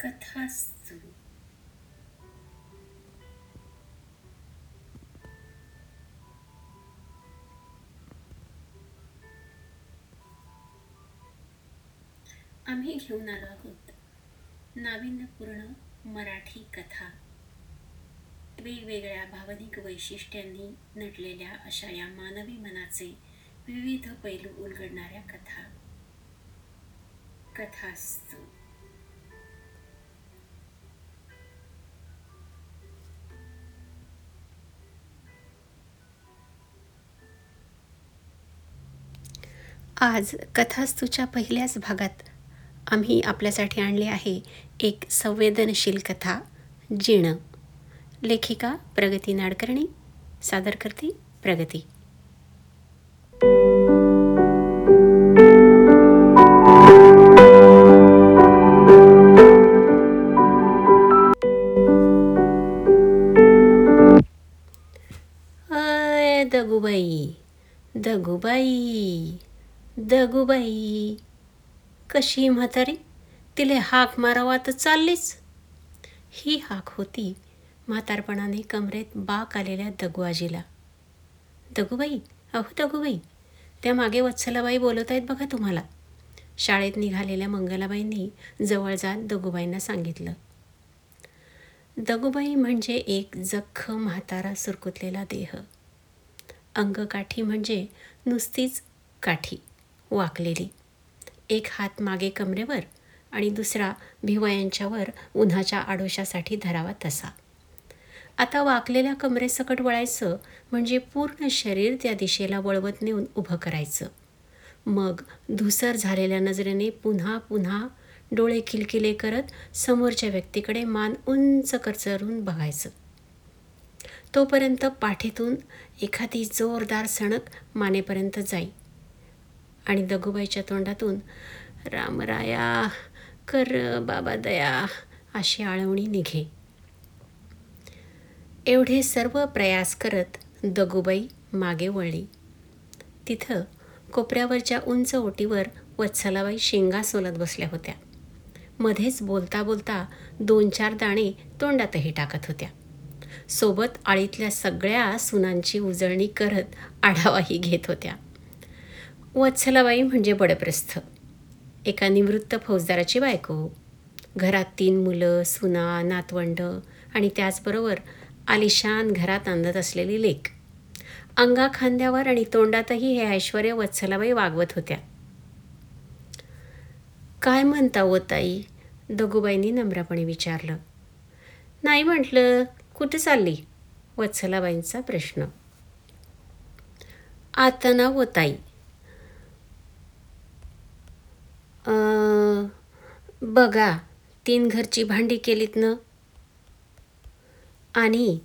कथास्तु आम्ही घेऊन आलो आहोत नाविन्यपूर्ण मराठी कथा. वेगवेगळ्या भावनिक वैशिष्ट्यांनी नटलेल्या अशा या मानवी मनाचे विविध पैलू उलगडणाऱ्या कथा. कथास्तू आज कथास्तूच्या पहिल्याच भागात आम्ही आपल्यासाठी आणले आहे एक संवेदनशील कथा जिणं. लेखिका प्रगती नाडकर्णी सादर करते प्रगती दगुबाई दगुबाई. दगूबाई कशी म्हातारी? तिले हाक मारावा तर चाललीच. ही हाक होती म्हातारपणाने कमरेत बाक आलेल्या दगुआजीला दगूबाई अहो दगुबाई त्या मागे वत्सलाबाई बोलत आहेत बघा तुम्हाला. शाळेत निघालेल्या मंगलाबाईंनी जवळ जात दगूबाईंना सांगितलं. दगुबाई म्हणजे एक जख्ख म्हातारा सुरकुतलेला देह. अंगकाठी म्हणजे नुसतीच काठी. वाकलेली. एक हात मागे कमरेवर आणि दुसरा भिवयांच्यावर उन्हाच्या आडोशासाठी धरावा तसा. आता वाकलेल्या कमरेसकट वळायचं म्हणजे पूर्ण शरीर त्या दिशेला वळवत नेऊन उभं करायचं. मग धुसर झालेल्या नजरेने पुन्हा पुन्हा डोळे खिलखिले करत समोरच्या व्यक्तीकडे मान उंच करचरून बघायचं. तोपर्यंत पाठीतून एखादी जोरदार सणक मानेपर्यंत जाई. आणि दगुबाईच्या तोंडातून रामराया कर बाबा दया अशी आळवणी निघे. एवढे सर्व प्रयास करत दगुबाई मागे वळली. तिथं कोपऱ्यावरच्या उंच ओटीवर वत्सलाबाई शेंगा सोलत बसल्या होत्या. मध्येच बोलता बोलता दोन चार दाणे तोंडातही टाकत होत्या. सोबत आळीतल्या सगळ्या सुनांची उजळणी करत आढावाही घेत होत्या. वत्सलाबाई म्हणजे बडप्रस्थ. एका निवृत्त फौजदाराची बायको. घरात तीन मुलं सुना नातवंड आणि त्याचबरोबर आलिशान घरात आणत असलेली लेक. अंगा खांद्यावर आणि तोंडातही हे ऐश्वर वत्सलाबाई वागवत होत्या. काय म्हणता ओ ताई? दगुबाईंनी नम्रपणे विचारलं. नाही म्हटलं कुठे चालली? वत्सलाबाईंचा प्रश्न. आता ना ओ ताई बघा तीन घरची भांडी केलीत न? आणि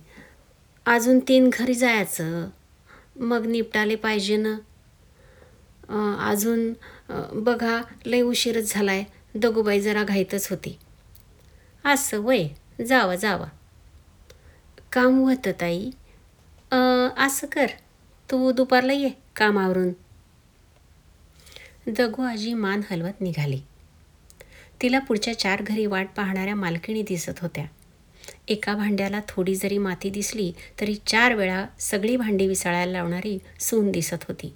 अजून तीन घरी जायचं मग निपटाले पाहिजे ना? अजून बघा लय उशीरच झालाय दगूबाई जरा घाईतच होती. असं वय जावा जावा. काम होतं ताई. असं कर तू दुपारला ये कामावरून. दगू आजी मान हलवत निघाली. तिला पुढच्या चार घरी वाट पाहणाऱ्या मालकिणी दिसत होत्या. एका भांड्याला थोडी जरी माती दिसली तरी चार वेळा सगळी भांडी विसळायला लावणारी सून दिसत होती.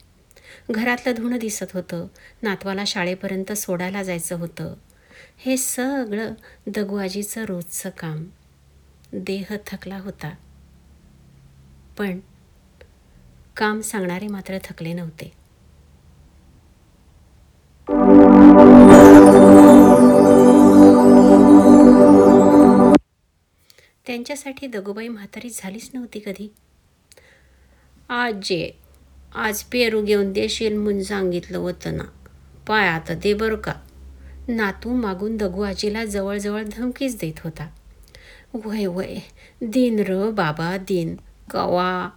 घरातलं धुणं दिसत होतं नातवाला शाळेपर्यंत सोडायला जायचं होतं. हे सगळं दगुआजीचं रोजचं काम. देह थकला होता. पण काम सांगणारे मात्र थकले नव्हते. त्यांच्यासाठी दगूबाई म्हातारी झालीच नव्हती कधी. आज जे आज पेरू घेऊन देशील म्हणून सांगितलं होतं ना. पाय आता दे बरं का. नातू मागून दगू आजीला जवळजवळ धमकीच देत होता. वय वय दिन र बाबा दिन कवा.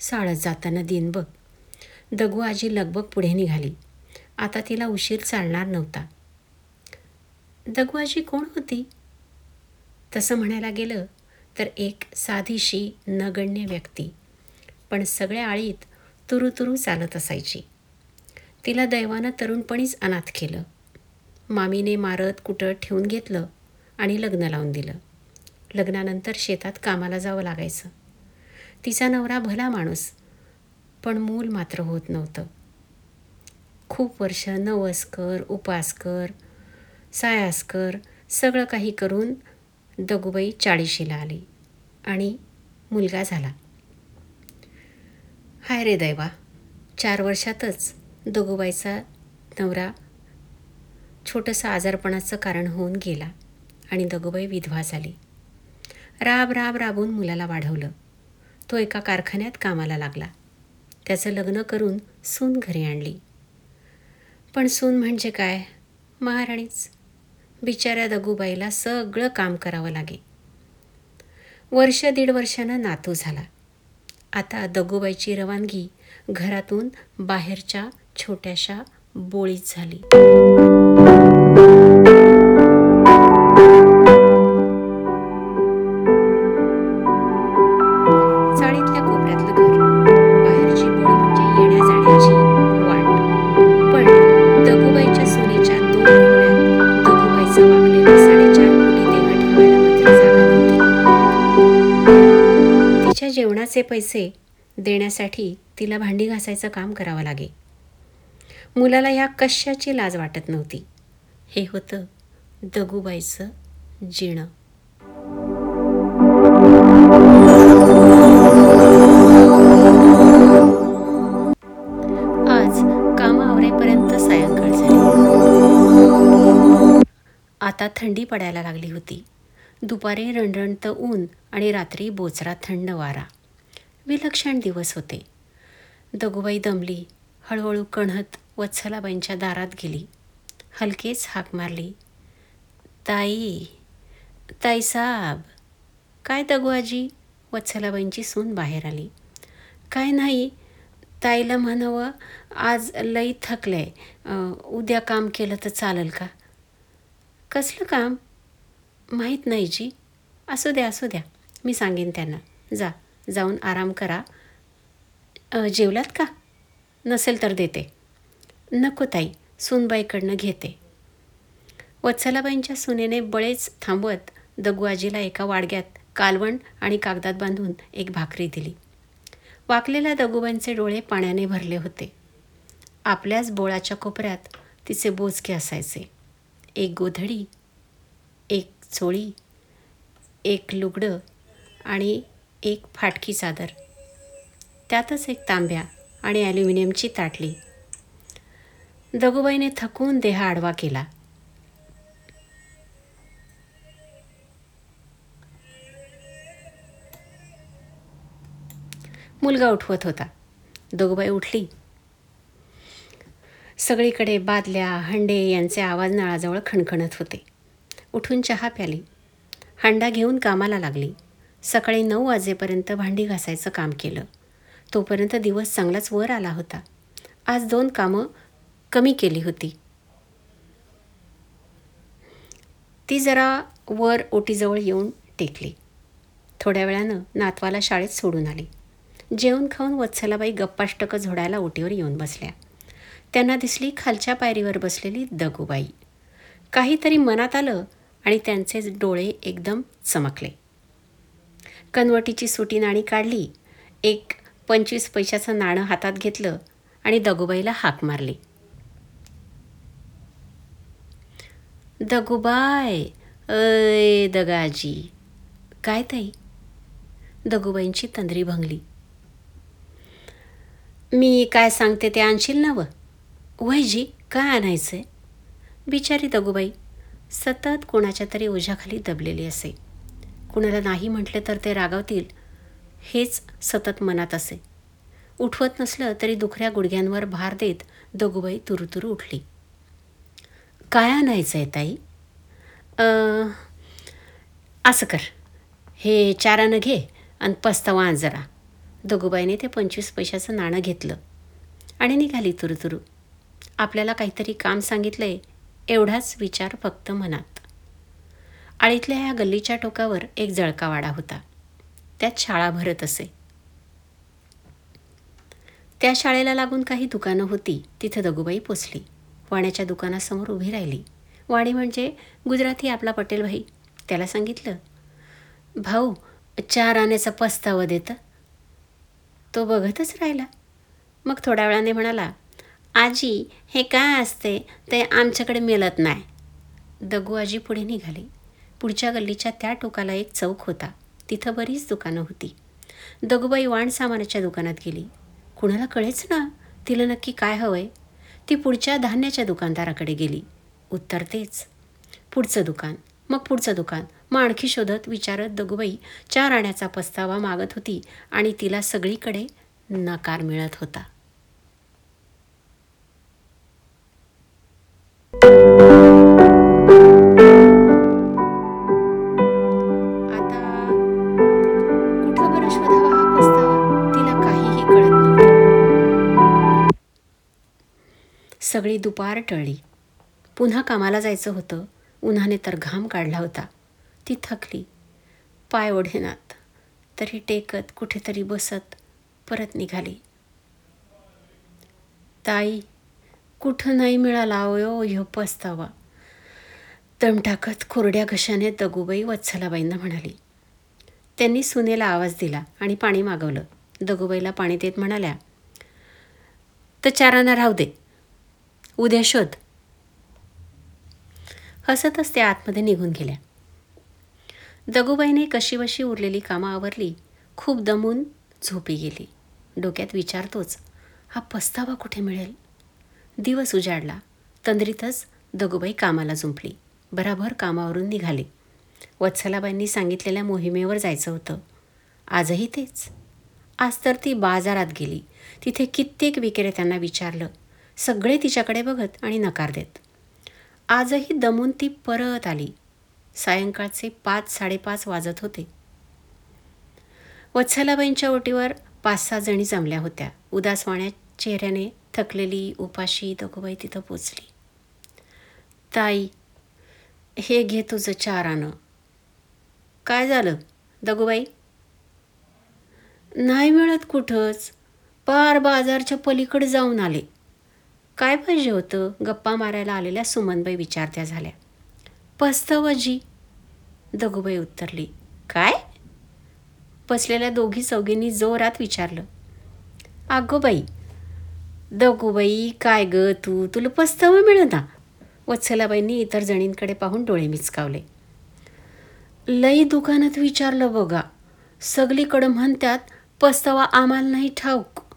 साळत जाताना दिन बघ. दगू आजी लगबग पुढे निघाली. आता तिला उशीर चालणार नव्हता. दगू आजी कोण होती? तसं म्हणायला गेलं तर एक साधीशी नगण्य व्यक्ती. पण सगळ्या आळीत तुरुतुरू तुरू चालत असायची. तिला दैवानं तरुणपणीच अनाथ केलं. मामीने मारत कुटत ठेवून घेतलं आणि लग्न लावून दिलं. लग्नानंतर शेतात कामाला जावं लागायचं. तिचा नवरा भला माणूस पण मूल मात्र होत नव्हतं. खूप वर्ष नवस कर उपास कर सायास कर सगळं काही करून दगूबाई चाळीशीला आली आणि मुलगा झाला. हाय रे दैवा चार वर्षातच दगूबाईचा नवरा छोटंसं आजारपणाचं कारण होऊन गेला आणि दगुबाई विधवा झाली. राब राब राबून मुलाला वाढवलं. तो एका कारखान्यात कामाला लागला. त्याचं लग्न करून सून घरी आणली. पण सून म्हणजे काय? महाराणीच. बिचाऱ्या दगूबाईला सगळं काम करावं लागे वर्ष दीड वर्षानं नातू झाला. आता दगूबाईची रवानगी घरातून बाहेरच्या छोट्याशा बोळीत झाली. पैसे देण्यासाठी तिला भांडी घासायचं काम करावं लागे. मुलाला ह्या कशाची लाज वाटत नव्हती? हे होतं दगुबाईचं जिणं. आज कामावरेपर्यंत सायंकाळ झाली. आता थंडी पडायला लागली होती. दुपारी रणरणतं ऊन आणि रात्री बोचरा थंड वारा. विलक्षण दिवस होते. दगूबाई दमली हळूहळू कणहत वत्सलाबाईंच्या दारात गेली. हलकेच हाक मारली. ताई ताईसाब काय दगुआजी वत्सलाबाईंची सून बाहेर आली. काय नाही ताईला म्हणावं आज लई थकलंय उद्या काम केलं तर चालेल का? कसलं काम? माहीत नाही जी. असू द्या असू द्या. मी सांगेन त्यांना. जा. जाऊन आराम करा. जेवलात का? नसेल तर देते. नको ताई सूनबाईकडनं घेते. वत्सलाबाईंच्या सुनेने बळेच थांबवत दगुआजीला एका वाडग्यात कालवण आणि कागदात बांधून एक भाकरी दिली. वाकलेल्या दगूबाईंचे डोळे पाण्याने भरले होते. आपल्याच बोळाच्या कोपऱ्यात तिचे बोचके असायचे. एक गोधडी एक चोळी एक लुगडं आणि एक फाटकी चादर. त्यातच एक तांब्या आणि ॲल्युमिनियमची ताटली. दगुबाईने थकून देह आडवा केला. मुलगा उठवत होता. दगूबाई उठली. सगळीकडे बादल्या हंडे यांचे आवाज नळाजवळ खणखणत होते. उठून चहा प्याली. हांडा घेऊन कामाला लागली. सकाळी नऊ वाजेपर्यंत भांडी घासायचं काम केलं. तोपर्यंत दिवस चांगलाच वर आला होता. आज दोन कामं कमी केली होती. ती जरा वर ओटीजवळ येऊन टेकली. थोड्या वेळानं नातवाला शाळेत सोडून आली. जेवण खाऊन वत्सलाबाई गप्पाष्टकं झोडायला ओटीवर येऊन बसल्या. त्यांना दिसली खालच्या पायरीवर बसलेली दगूबाई. काहीतरी मनात आलं आणि त्यांचे डोळे एकदम चमकले. कनवटीची सुटी नाणी काढली. एक पंचवीस पैशाचं नाणं हातात घेतलं आणि दगुबाईला हाक मारली. दगुबाय अय दगाजी काय ताई? दगूबाईंची तंद्री भंगली. मी काय सांगते ते आणशील ना व? वयजी काय आणायचं आहे बिचारी दगूबाई सतत कोणाच्या तरी ओझ्याखाली दबलेली असे. कुणाला नाही म्हटले तर ते रागावतील हेच सतत मनात असे. उठवत नसलं तरी दुखऱ्या गुडघ्यांवर भार देत दोघुबाई तुरुतुरू उठली. काय आणायचं आहे ताई असं कर. हे चारानं घे आणि पस्तावा आण जरा. दोघुबाईने ते पंचवीस पैशाचं नाणं घेतलं आणि निघाली तुरुतुरू. आपल्याला काहीतरी काम सांगितलंय एवढाच विचार फक्त मनात. आळीतल्या ह्या गल्लीच्या टोकावर एक जळकावाडा होता. त्यात शाळा भरत असे. त्या शाळेला लागून काही दुकानं होती. तिथं दगुबाई पोचली. वाण्याच्या दुकानासमोर उभी राहिली. वाणी म्हणजे गुजराती आपला पटेलभाई त्याला सांगितलं भाऊ चार आण्याचा पस्तावा देतं. तो बघतच राहिला. मग थोड्या वेळाने म्हणाला आजी हे काय असते? ते आमच्याकडे मिळत नाही. दगू आजी पुढे निघाली. पुढच्या गल्लीच्या त्या टोकाला एक चौक होता. तिथं बरीच दुकानं होती. दगुबाई वाण सामानाच्या दुकानात गेली. कुणाला कळेच ना तिला नक्की काय हवंय? ती पुढच्या धान्याच्या दुकानदाराकडे गेली. उत्तर तेच. पुढचं दुकान मग पुढचं दुकान. मग आणखी शोधत विचारत दगुबाई चार आण्याचा पस्तावा मागत होती आणि तिला सगळीकडे नकार मिळत होता. सगळी दुपार टळली. पुन्हा कामाला जायचं होतं. उन्हाने तर घाम काढला होता. ती थकली. पाय ओढेनात. तरी टेकत कुठेतरी बसत परत निघाली. ताई कुठं नाही मिळाला हो ह्यो पस्तावा. दम टाकत कोरड्या घशाने दगुबाई वत्सलाबाईंना म्हणाली. त्यांनी सुनेला आवाज दिला आणि पाणी मागवलं. दगूबाईला पाणी देत म्हणाल्या तर चारांना राहू दे. उद्या शोध. हसतच त्या आतमध्ये निघून गेल्या. दगुबाईने कशीबशी उरलेली कामं आवरली खूप दमून झोपी गेली. डोक्यात विचारतोच हा पस्तावा कुठे मिळेल? दिवस उजाडला तंद्रीतच दगूबाई कामाला जुंपली बराबर कामावरून निघाली. वत्सलाबाईंनी सांगितलेल्या मोहिमेवर जायचं होतं. आजही तेच. आज तर ती बाजारात गेली. तिथे कित्येक विक्रेत्यांना विचारलं सगळे तिच्याकडे बघत आणि नकार देत. आजही दमून ती परत आली. सायंकाळचे पाच साडेपाच वाजत होते. वत्सलाबाईंच्या ओटीवर पाच सहा जणी जमल्या होत्या. उदासवाण्या चेहऱ्याने थकलेली उपाशी दोघोबाई तिथं पोचली. ताई हे घे तुझं चारानं. काय झालं? दगोबाई. नाही मिळत कुठंच. पार बाजारच्या पलीकडे जाऊन आले. काय पाहिजे होतं? गप्पा मारायला आलेल्या सुमनबाई विचारत्या झाल्या. पस्तवजी. दगूबाई उत्तरली काय? बसलेल्या दोघी चौघींनी जोरात विचारलं अगोबाई दगुबाई काय ग तू? तुला पस्तव मिळना? वत्सलाबाईंनी इतर जणींकडे पाहून डोळे मिचकावले. लई दुकानात विचारलं बघा. सगळीकडं म्हणतात पस्तवा आम्हाला नाही ठाऊक.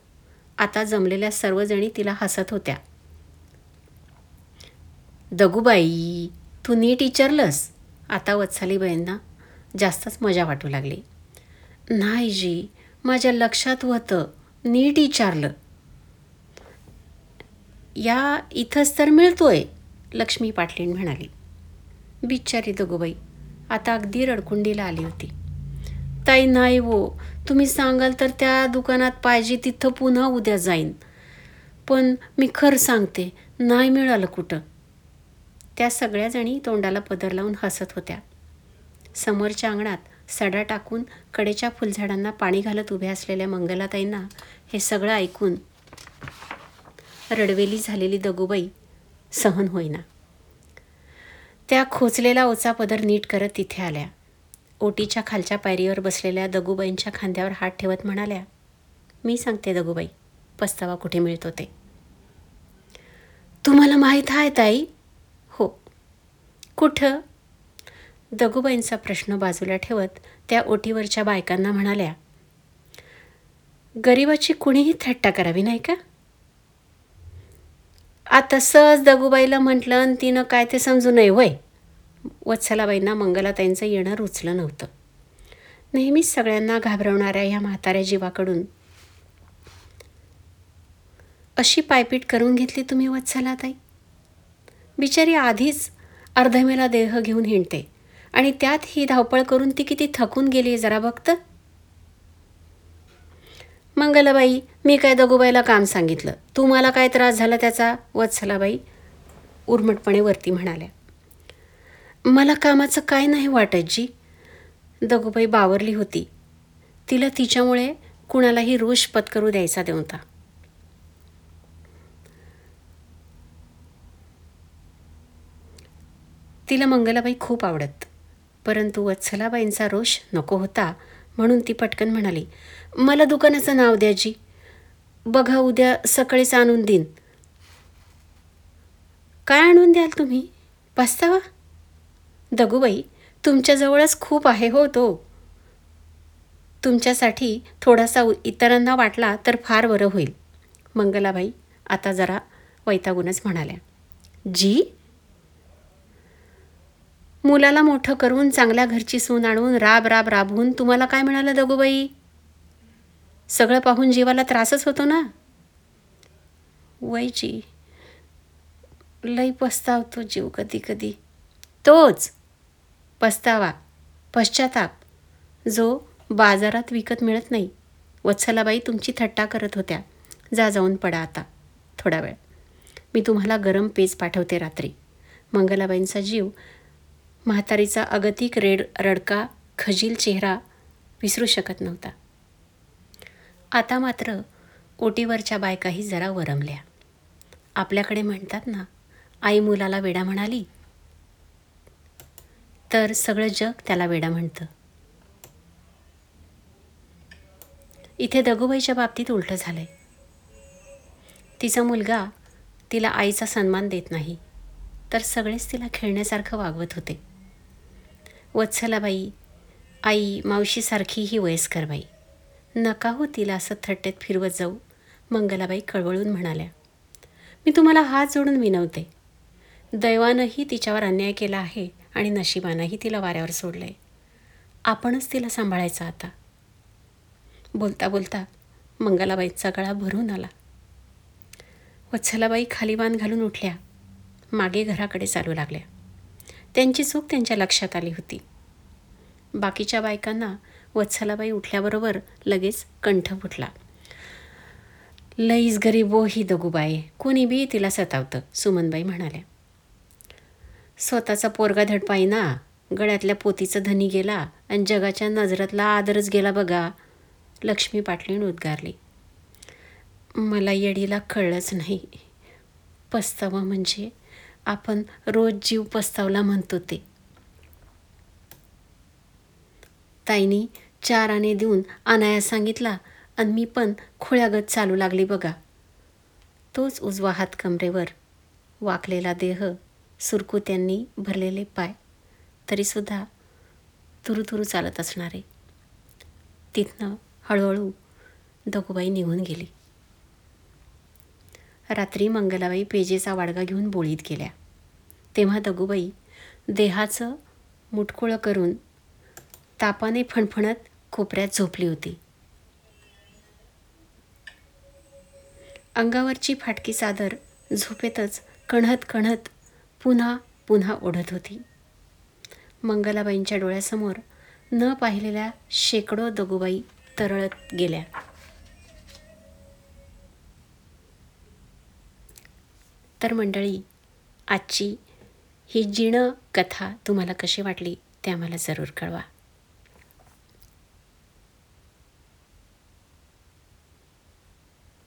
आता जमलेल्या सर्वजणी तिला हसत होत्या. दगूबाई तू नीट विचारलंस आता वत्सालीबाईंना जास्तच मजा वाटू लागली. नाही जी माझ्या लक्षात होतं नीट विचारलं या इथंच तर मिळतोय लक्ष्मी पाटलीन म्हणाली. बिचारी दगूबाई आता अगदी रडकुंडीला आली होती. ताई नाही वो तुम्ही सांगाल तर त्या दुकानात पाहिजे तिथं पुन्हा उद्या जाईन. पण मी खरं सांगते नाही मिळालं कुठं. त्या सगळ्या जणी तोंडाला पदर लावून हसत होत्या. समोरच्या अंगणात सडा टाकून कडेच्या फुलझाडांना पाणी घालत उभ्या असलेल्या मंगलाताईंना हे सगळं ऐकून रडवेली झालेली दगूबाई सहन होईना. त्या खोचलेला ओचा पदर नीट करत तिथे आल्या. ओटीच्या खालच्या पायरीवर बसलेल्या दगूबाईंच्या खांद्यावर हात ठेवत म्हणाल्या मी सांगते दगूबाई पस्तावा कुठे मिळतो ते. तुम्हाला माहीत आहे ताई? हो. कुठं? दगूबाईंचा प्रश्न बाजूला ठेवत त्या ओटीवरच्या बायकांना म्हणाल्या गरिबाची कुणीही थट्टा करावी नाही का? आता सहज दगूबाईला म्हटलं आणि तिनं काय ते समजू नये वय वत्सलाबाईंना मंगलाताईंचं येणं रुचलं नव्हतं. नेहमीच सगळ्यांना घाबरवणाऱ्या ह्या म्हाताऱ्या जीवाकडून अशी पायपीट करून घेतली तुम्ही वत्सलाताई? बिचारी आधीच अर्धमेला देह घेऊन हिंडते आणि त्यात ही धावपळ करून ती किती थकून गेली जरा बघत? मंगलाबाई मी काय दगुबाईला काम सांगितलं. तुम्हाला काय त्रास झाला त्याचा? वत्सलाबाई उर्मटपणे वरती म्हणाल्या. मला कामाचं काय नाही वाटत जी. दगूबाई बावरली होती. तिला तिच्यामुळे कुणालाही रोष पत्करू द्यायचा नव्हता. तिला मंगलाबाई खूप आवडत. परंतु वत्सलाबाईंचा रोष नको होता म्हणून ती पटकन म्हणाली मला दुकानाचं नाव द्या जी. बघा उद्या सकाळीच आणून देईन. काय आणून द्याल तुम्ही? पस्तावा? दगूबाई तुमच्याजवळच खूप आहे हो तो. तुमच्यासाठी थोडासा उ- इतरांना वाटला तर फार बरं होईल. मंगलाबाई आता जरा वैतागूनच म्हणाल्या जी? मुलाला मोठं करून चांगल्या घरची सून आणून राब राब राबवून तुम्हाला काय मिळालं दगूबाई? सगळं पाहून जीवाला त्रासच होतो ना. वयची लई पस्तावतो जीव कधी कधी. तोच! पस्तावा पश्चाताप. जो बाजारात विकत मिळत नाही. वत्सलाबाई तुमची थट्टा करत होत्या. जा जाऊन पडा आता थोडा वेळ. मी तुम्हाला गरम पेज पाठवते रात्री. मंगलाबाईंचा जीव म्हातारीचा अगतिक रेड रडका खजील चेहरा विसरू शकत नव्हता. आता मात्र ओटीवरच्या बायकाही जरा वरमल्या. आपल्याकडे म्हणतात ना आई मुलाला वेडा म्हणाली तर सगळं जग त्याला वेडा म्हणतं. इथे दगूबाईच्या बाबतीत उलटं झालंय. तिचा मुलगा तिला आईचा सन्मान देत नाही तर सगळेच तिला खेळण्यासारखं वागवत होते. वत्सलाबाई आई मावशीसारखी ही वयस्कर बाई. नका हो तिला असं थट्टेत फिरवत जाऊ मंगलाबाई कळवळून म्हणाल्या. मी तुम्हाला हात जोडून विनवते. दैवानंही तिच्यावर अन्याय केला आहे आणि नशिबानंही तिला वाऱ्यावर सोडलं आहे आपणच तिला सांभाळायचं आता. बोलता बोलता मंगलाबाईचा गळा भरून आला. वत्सलाबाई खाली बाण घालून उठल्या. मागे घराकडे चालू लागल्या. त्यांची चूक त्यांच्या लक्षात आली होती. बाकीच्या बायकांना वत्सलाबाई उठल्याबरोबर लगेच कंठ फुटला. लईच गरीबो ही दगुबाई. कोणी बी तिला सतावतं सुमनबाई म्हणाल्या. स्वतःचा पोरगा धडपाई ना गळ्यातल्या पोतीचं धनी गेला आणि जगाच्या नजरातला आदरच गेला बघा. लक्ष्मी पाटलीण उद्गारली. मला येडीला कळलंच नाही. पस्तावा म्हणजे आपण रोज जीव पस्तावला म्हणतो ते. ताईनी चार आणे देऊन आणाया सांगितला आणि मी पण खुळ्यागत चालू लागली बघा. तोच उजवा हात कमरेवर वाकलेला देह सुरकुत्यांनी भरलेले पाय. तरीसुद्धा तुरुतुरू चालत असणारे. तिथनं हळूहळू दगूबाई निघून गेली. रात्री मंगलाबाई पेजेचा वाडगा घेऊन बोळीत गेल्या. तेव्हा दगुबाई देहाचं मुटकुळं करून तापाने फणफणत कोपऱ्यात झोपली होती. अंगावरची फाटकी चादर झोपेतच कणहत कणहत पुन्हा पुन्हा ओढत होती. मंगलाबाईंच्या डोळ्यासमोर न पाहिलेल्या शेकडो दगुबाई तरळत गेल्या. तर मंडळी आजची ही जीण कथा तुम्हाला कशी वाटली ते आम्हाला जरूर कळवा.